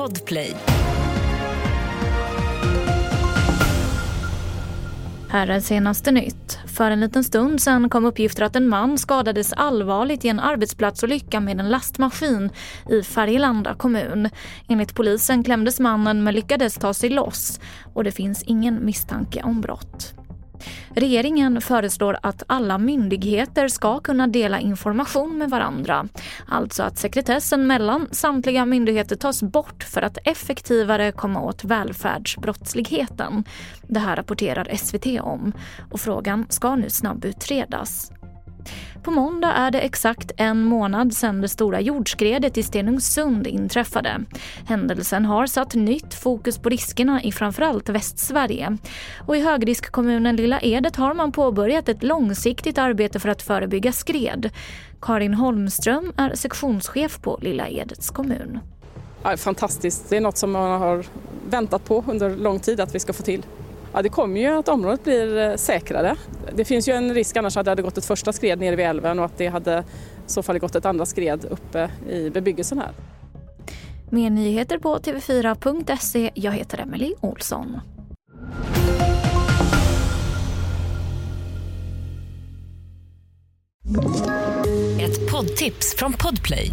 Podplay. Här är senaste nytt. För en liten stund sedan kom uppgifter att en man skadades allvarligt i en arbetsplatsolycka med en lastmaskin i Färgelanda kommun. Enligt polisen klämdes mannen men lyckades ta sig loss och det finns ingen misstanke om brott. Regeringen föreslår att alla myndigheter ska kunna dela information med varandra. Alltså att sekretessen mellan samtliga myndigheter tas bort för att effektivare komma åt välfärdsbrottsligheten. Det här rapporterar SVT om och frågan ska nu snabbutredas. På måndag är det exakt en månad sedan det stora jordskredet i Stenungsund inträffade. Händelsen har satt nytt fokus på riskerna i framförallt Västsverige. Och I högriskkommunen Lilla Edet har man påbörjat ett långsiktigt arbete för att förebygga skred. Karin Holmström är sektionschef på Lilla Edets kommun. Ja, fantastiskt. Det är något som man har väntat på under lång tid att vi ska få till. Ja, det kommer ju att området blir eh, säkrare. Det finns ju en risk annars att det hade gått ett första skred nere vid älven och att det hade i så fall gått ett andra skred uppe i bebyggelsen här. Mer nyheter på tv4.se. Jag heter Emily Olsson. Ett poddtips från Podplay.